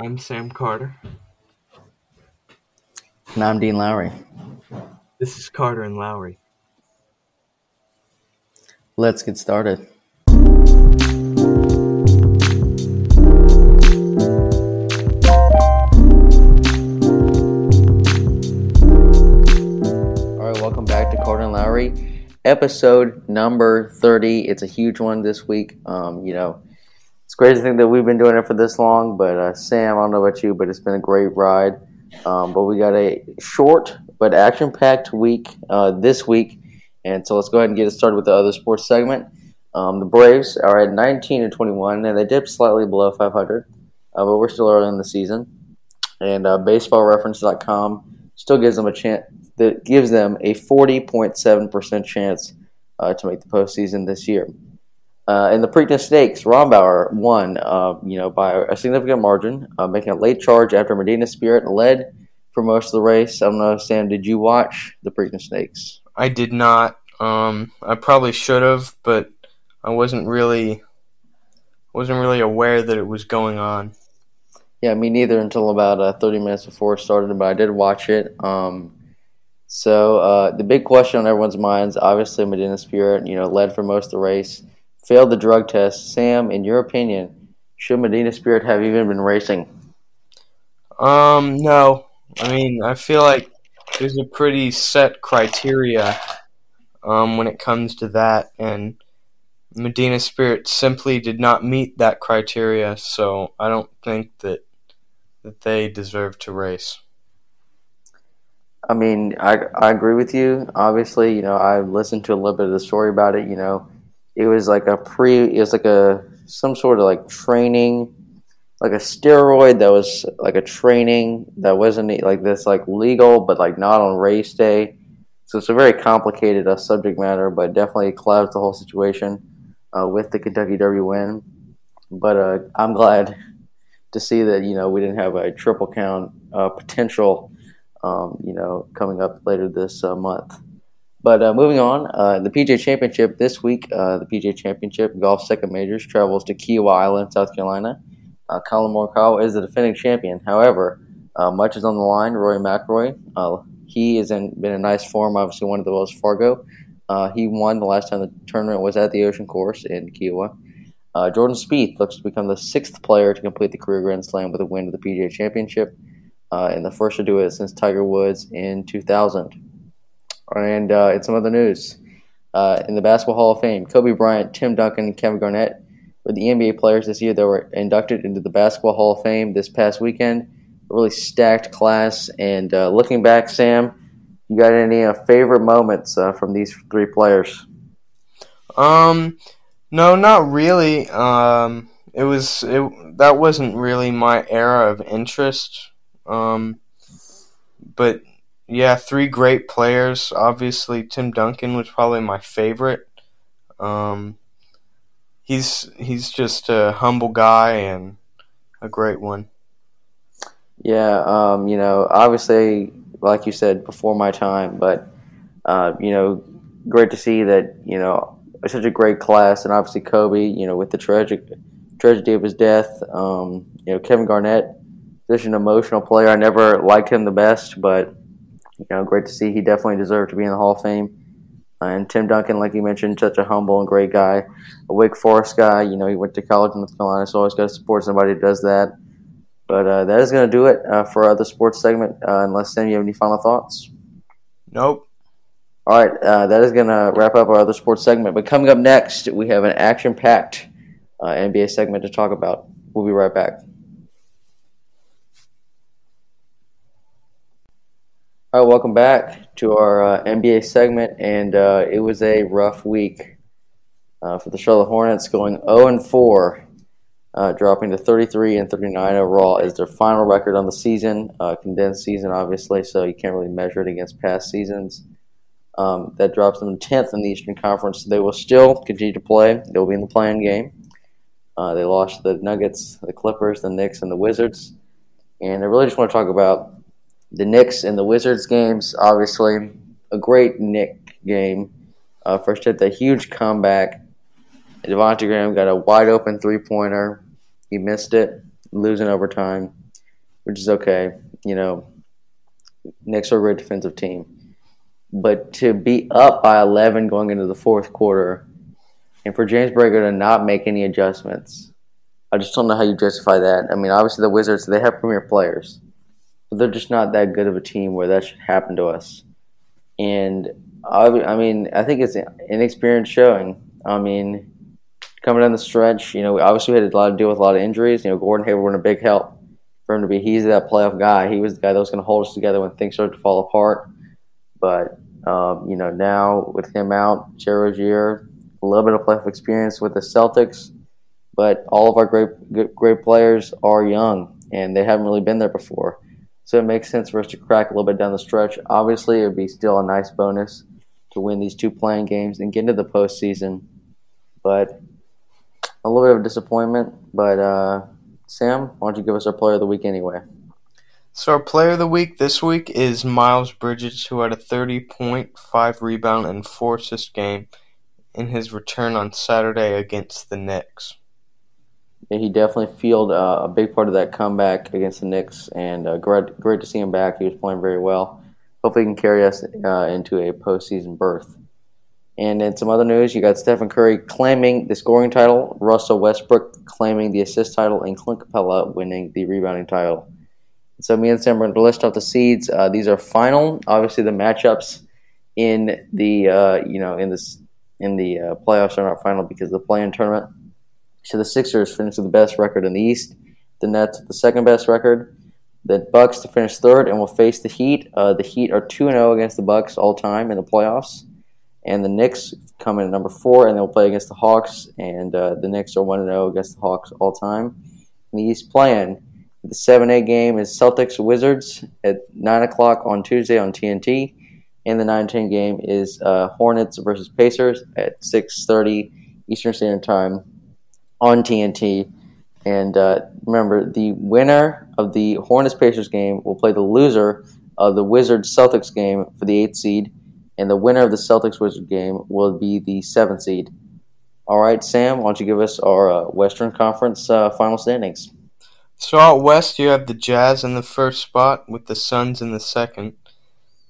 I'm Sam Carter. And I'm Dean Lowry. This is Carter and Lowry. Let's get started. All right, welcome back to Carter and Lowry, episode number 30. It's a huge one this week. Um, you know, crazy to think that we've been doing it for this long, but uh, Sam, I don't know about you, but it's been a great ride. Um, but we got a short but action packed week uh, this week. And so let's go ahead and get it started with the other sports segment. Um, the Braves are at 19 and 21, and they dipped slightly below 500, uh, but we're still early in the season. And uh, BaseballReference.com still gives them a chance. That gives them a 40.7% chance uh, to make the postseason this year. Uh, in the Preakness Stakes, Rombauer won, uh, you know, by a significant margin, uh, making a late charge after Medina Spirit led for most of the race. I don't know, Sam, did you watch the Preakness Stakes? I did not. Um, I probably should have, but I wasn't really wasn't really aware that it was going on. Yeah, me neither until about uh, 30 minutes before it started, but I did watch it. Um, so uh, the big question on everyone's minds, obviously Medina Spirit, you know, led for most of the race, failed the drug test. Sam, in your opinion, should Medina Spirit have even been racing? Um, no. I mean, I feel like there's a pretty set criteria um, when it comes to that, and Medina Spirit simply did not meet that criteria, so I don't think that that they deserve to race. I mean, I, I agree with you. Obviously, you know, I listened to a little bit of the story about it. You know, it was like a pre, it was like a some sort of like training, like a steroid that was like a training that wasn't like this like legal, but like not on race day. So it's a very complicated uh, subject matter, but definitely clouds the whole situation uh, with the Kentucky Derby win. But uh, I'm glad to see that you know we didn't have a Triple Crown uh, potential um, you know, coming up later this uh, month. But uh, moving on, uh, the PGA Championship this week, uh, the PGA Championship Golf Second Majors travels to Kiawah Island, South Carolina. Uh, Collin Morikawa is the defending champion. However, uh, much is on the line. Rory McIlroy, he has been in nice form. Obviously, won the Wells Fargo. he won the last time the tournament was at the Ocean Course in Kiawah. Jordan Spieth looks to become the sixth player to complete the career Grand Slam with a win of the PGA Championship uh, and the first to do it since Tiger Woods in 2000. And uh, in some other news, uh, in the Basketball Hall of Fame, Kobe Bryant, Tim Duncan, and Kevin Garnett were the NBA players this year that were inducted into the Basketball Hall of Fame this past weekend. A really stacked class. And uh, looking back, Sam, you got any uh, favorite moments uh, from these three players? Um, no, not really. Um, it was it that wasn't really my era of interest um, but yeah, three great players. Obviously, Tim Duncan was probably my favorite. Um, he's he's just a humble guy and a great one. Yeah, um, you know, obviously, like you said, before my time, but uh, you know, great to see that you know such a great class, and obviously Kobe, you know, with the tragic tragedy of his death, um, you know, Kevin Garnett such an emotional player. I never liked him the best, but you know, great to see. He definitely deserved to be in the Hall of Fame. Uh, and Tim Duncan, like you mentioned, such a humble and great guy, a Wake Forest guy. You know, he went to college in North Carolina, so always got to support somebody who does that. But uh, that is going to do it uh, for our other sports segment. Uh, unless Sam, you have any final thoughts? Nope. All right, uh, that is going to wrap up our other sports segment. But coming up next, we have an action-packed uh, NBA segment to talk about. We'll be right back. All right, welcome back to our uh, NBA segment, and uh, it was a rough week uh, for the Charlotte Hornets, going 0 and 4, uh, dropping to 33 and 39 overall is their final record on the season, uh, condensed season, obviously, so you can't really measure it against past seasons. Um, that drops them 10th in the Eastern Conference. They will still continue to play. They'll be in the play-in game. Uh, they lost the Nuggets, the Clippers, the Knicks, and the Wizards. And I really just want to talk about the Knicks and the Wizards games, obviously, a great Knick game. Uh, first hit the huge comeback. Devontae Graham got a wide open three pointer. He missed it, losing overtime. which is okay. You know, Knicks are a great defensive team. But to be up by 11 going into the fourth quarter, and for James Borrego to not make any adjustments, I just don't know how you justify that. I mean, obviously the Wizards they have premier players, but they're just not that good of a team where that should happen to us. And I, I mean, I think it's inexperience showing. I mean, coming down the stretch, you know, obviously we had a lot to deal with a lot of injuries. You know, Gordon Hayward a big help for him to be. He's that playoff guy. He was the guy that was going to hold us together when things started to fall apart. But um, you know, now with him out, Terry Rozier, a little bit of playoff experience with the Celtics, but all of our great great players are young and they haven't really been there before. So it makes sense for us to crack a little bit down the stretch. Obviously, it would be still a nice bonus to win these two play-in games and get into the postseason. But a little bit of a disappointment. But uh, Sam, why don't you give us our player of the week anyway? So our player of the week this week is Miles Bridges, who had a 30 point, 5 rebound, and 4 assist game in his return on Saturday against the Knicks he definitely fielded uh, a big part of that comeback against the Knicks, and uh, great, great to see him back. He was playing very well. Hopefully, he can carry us uh, into a postseason berth. And in some other news, you got Stephen Curry claiming the scoring title, Russell Westbrook claiming the assist title, and Clint Capela winning the rebounding title. So me and Sam are going to list off the seeds. Uh, these are final. Obviously, the matchups in the uh, you know in this in the uh, playoffs are not final because of the play-in tournament. So the Sixers finished with the best record in the East. The Nets with the second best record. The Bucks to finish third and will face the Heat. Uh, the Heat are two zero oh against the Bucks all time in the playoffs, and the Knicks come in at number four and they'll play against the Hawks. And uh, the Knicks are one zero oh against the Hawks all time. In the East playing the seven eight game is Celtics Wizards at nine o'clock on Tuesday on TNT, and the 9-10 game is uh, Hornets versus Pacers at six thirty Eastern Standard Time on TNT. And uh, remember, the winner of the Hornets Pacers game will play the loser of the Wizards Celtics game for the eighth seed, and the winner of the Celtics Wizards game will be the seventh seed. All right, Sam, why don't you give us our uh, Western Conference uh, final standings? So out west, you have the Jazz in the first spot with the Suns in the second.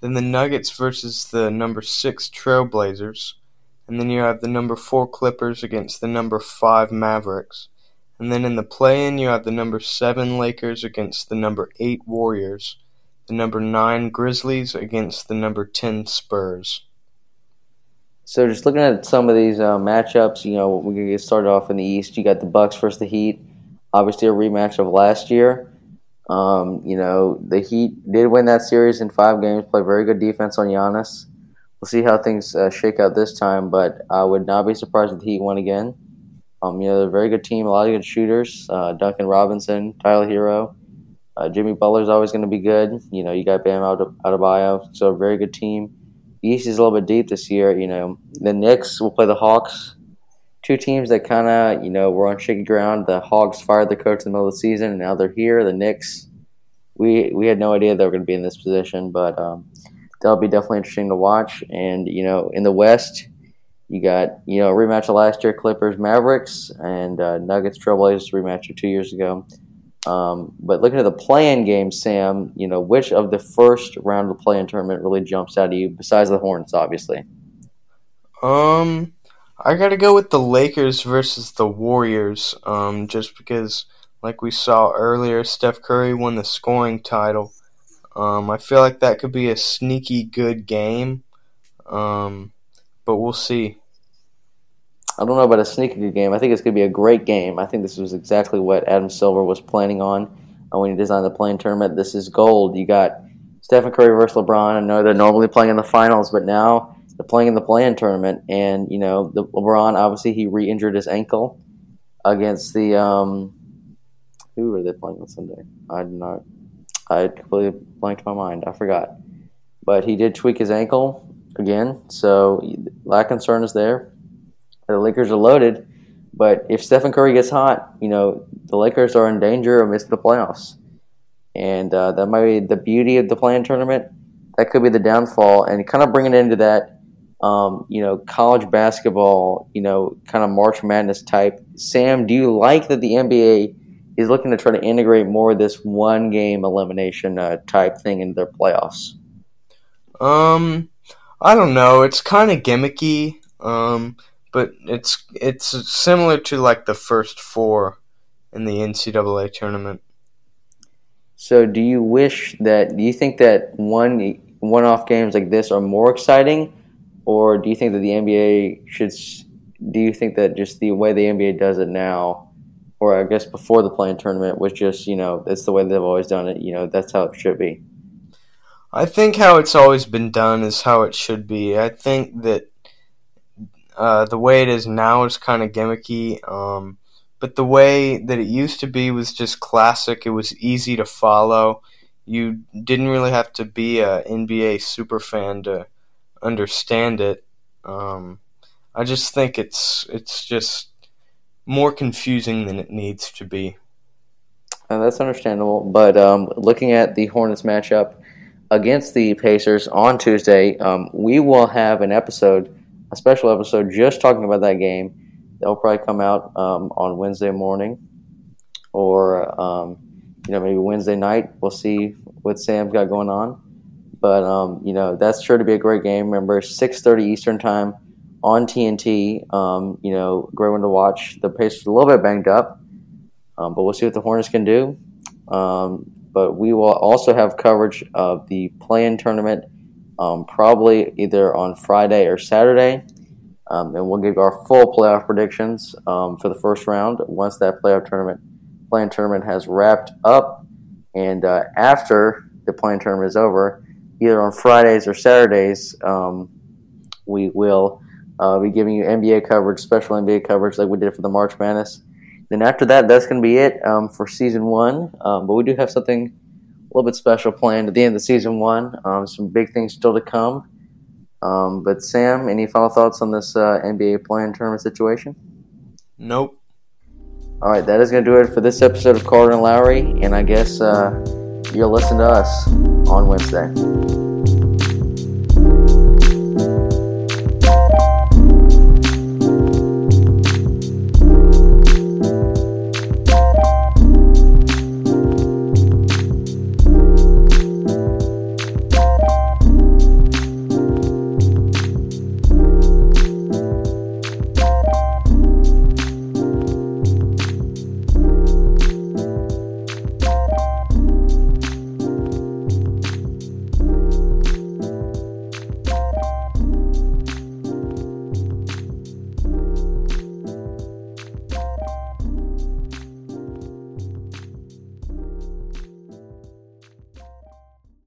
Then the Nuggets versus the number six Trailblazers. And then you have the number 4 Clippers against the number 5 Mavericks. And then in the play in, you have the number 7 Lakers against the number 8 Warriors. The number 9 Grizzlies against the number 10 Spurs. So just looking at some of these uh, matchups, you know, we're gonna get started off in the East. You got the Bucks versus the Heat, obviously a rematch of last year. Um, you know, the Heat did win that series in five games. Play very good defense on Giannis. We'll see how things uh, shake out this time, but I would not be surprised if the Heat won again. Um, you know, they're a very good team, a lot of good shooters. Uh, Duncan Robinson, Tyler Herro, uh, Jimmy Butler's always going to be good. You know, you got Bam Adebayo, so a very good team. The East is a little bit deep this year. You know, the Knicks will play the Hawks. Two teams that kind of, you know, were on shaky ground. The Hawks fired the coach in the middle of the season, and now they're here. The Knicks, we we had no idea they were going to be in this position, but um, that'll be definitely interesting to watch. And you know, in the West, you got you know rematch of last year, Clippers Mavericks, and uh, Nuggets Trailblazers rematch of two years ago. Um, but looking at the play-in game, Sam, you know which of the first round of the play-in tournament really jumps out at you, besides the Hornets, obviously. Um, I got to go with the Lakers versus the Warriors. Um, just because, like we saw earlier, Steph Curry won the scoring title. Um, I feel like that could be a sneaky good game, um, but we'll see. I don't know about a sneaky good game. I think it's going to be a great game. I think this was exactly what Adam Silver was planning on uh, when he designed the play-in tournament. This is gold. You got Stephen Curry versus LeBron. I know they're normally playing in the finals, but now they're playing in the play-in tournament. And you know, the LeBron obviously he re-injured his ankle against the um, who were they playing on Sunday? I did not I completely blanked my mind. I forgot. But he did tweak his ankle again, so that concern is there. The Lakers are loaded, but if Stephen Curry gets hot, you know the Lakers are in danger of missing the playoffs, and uh, that might be the beauty of the play-in tournament. That could be the downfall, and kind of bringing it into that, um, you know, college basketball, you know, kind of March Madness type. Sam, do you like that the NBA is looking to try to integrate more of this one game elimination uh, type thing into their playoffs? Um, I don't know. It's kind of gimmicky. Um, but it's it's similar to like the first four in the NCAA tournament. So, do you wish that? Do you think that one one-off games like this are more exciting, or do you think that the NBA should? Do you think that just the way the NBA does it now, or I guess before the play-in tournament, was just you know it's the way they've always done it. You know that's how it should be. I think how it's always been done is how it should be. I think that uh, the way it is now is kind of gimmicky. Um, but the way that it used to be was just classic. It was easy to follow. You didn't really have to be a NBA super fan to understand it. Um, I just think it's it's just more confusing than it needs to be. Uh, that's understandable. But um, looking at the Hornets matchup against the Pacers on Tuesday, um, we will have an episode, a special episode, just talking about that game they'll probably come out um, on Wednesday morning, or um, you know maybe Wednesday night. We'll see what Sam's got going on, but um, you know that's sure to be a great game. Remember, six thirty Eastern time on TNT. Um, you know, great one to watch. The Pacers a little bit banged up, um, but we'll see what the Hornets can do. Um, but we will also have coverage of the play-in tournament, probably either on Friday or Saturday. Um, and we'll give our full playoff predictions um, for the first round once that playoff tournament play-in tournament has wrapped up. And uh, after the play-in tournament is over, either on Fridays or Saturdays, um, we will uh, be giving you NBA coverage, special NBA coverage like we did for the March Madness. Then after that, that's going to be it um, for season one. Um, but we do have something a little bit special planned at the end of season one. Um, some big things still to come. Um, but Sam, any final thoughts on this uh, NBA play-in tournament situation? Nope. All right, that is going to do it for this episode of Carter and Lowry, and I guess uh, you'll listen to us on Wednesday.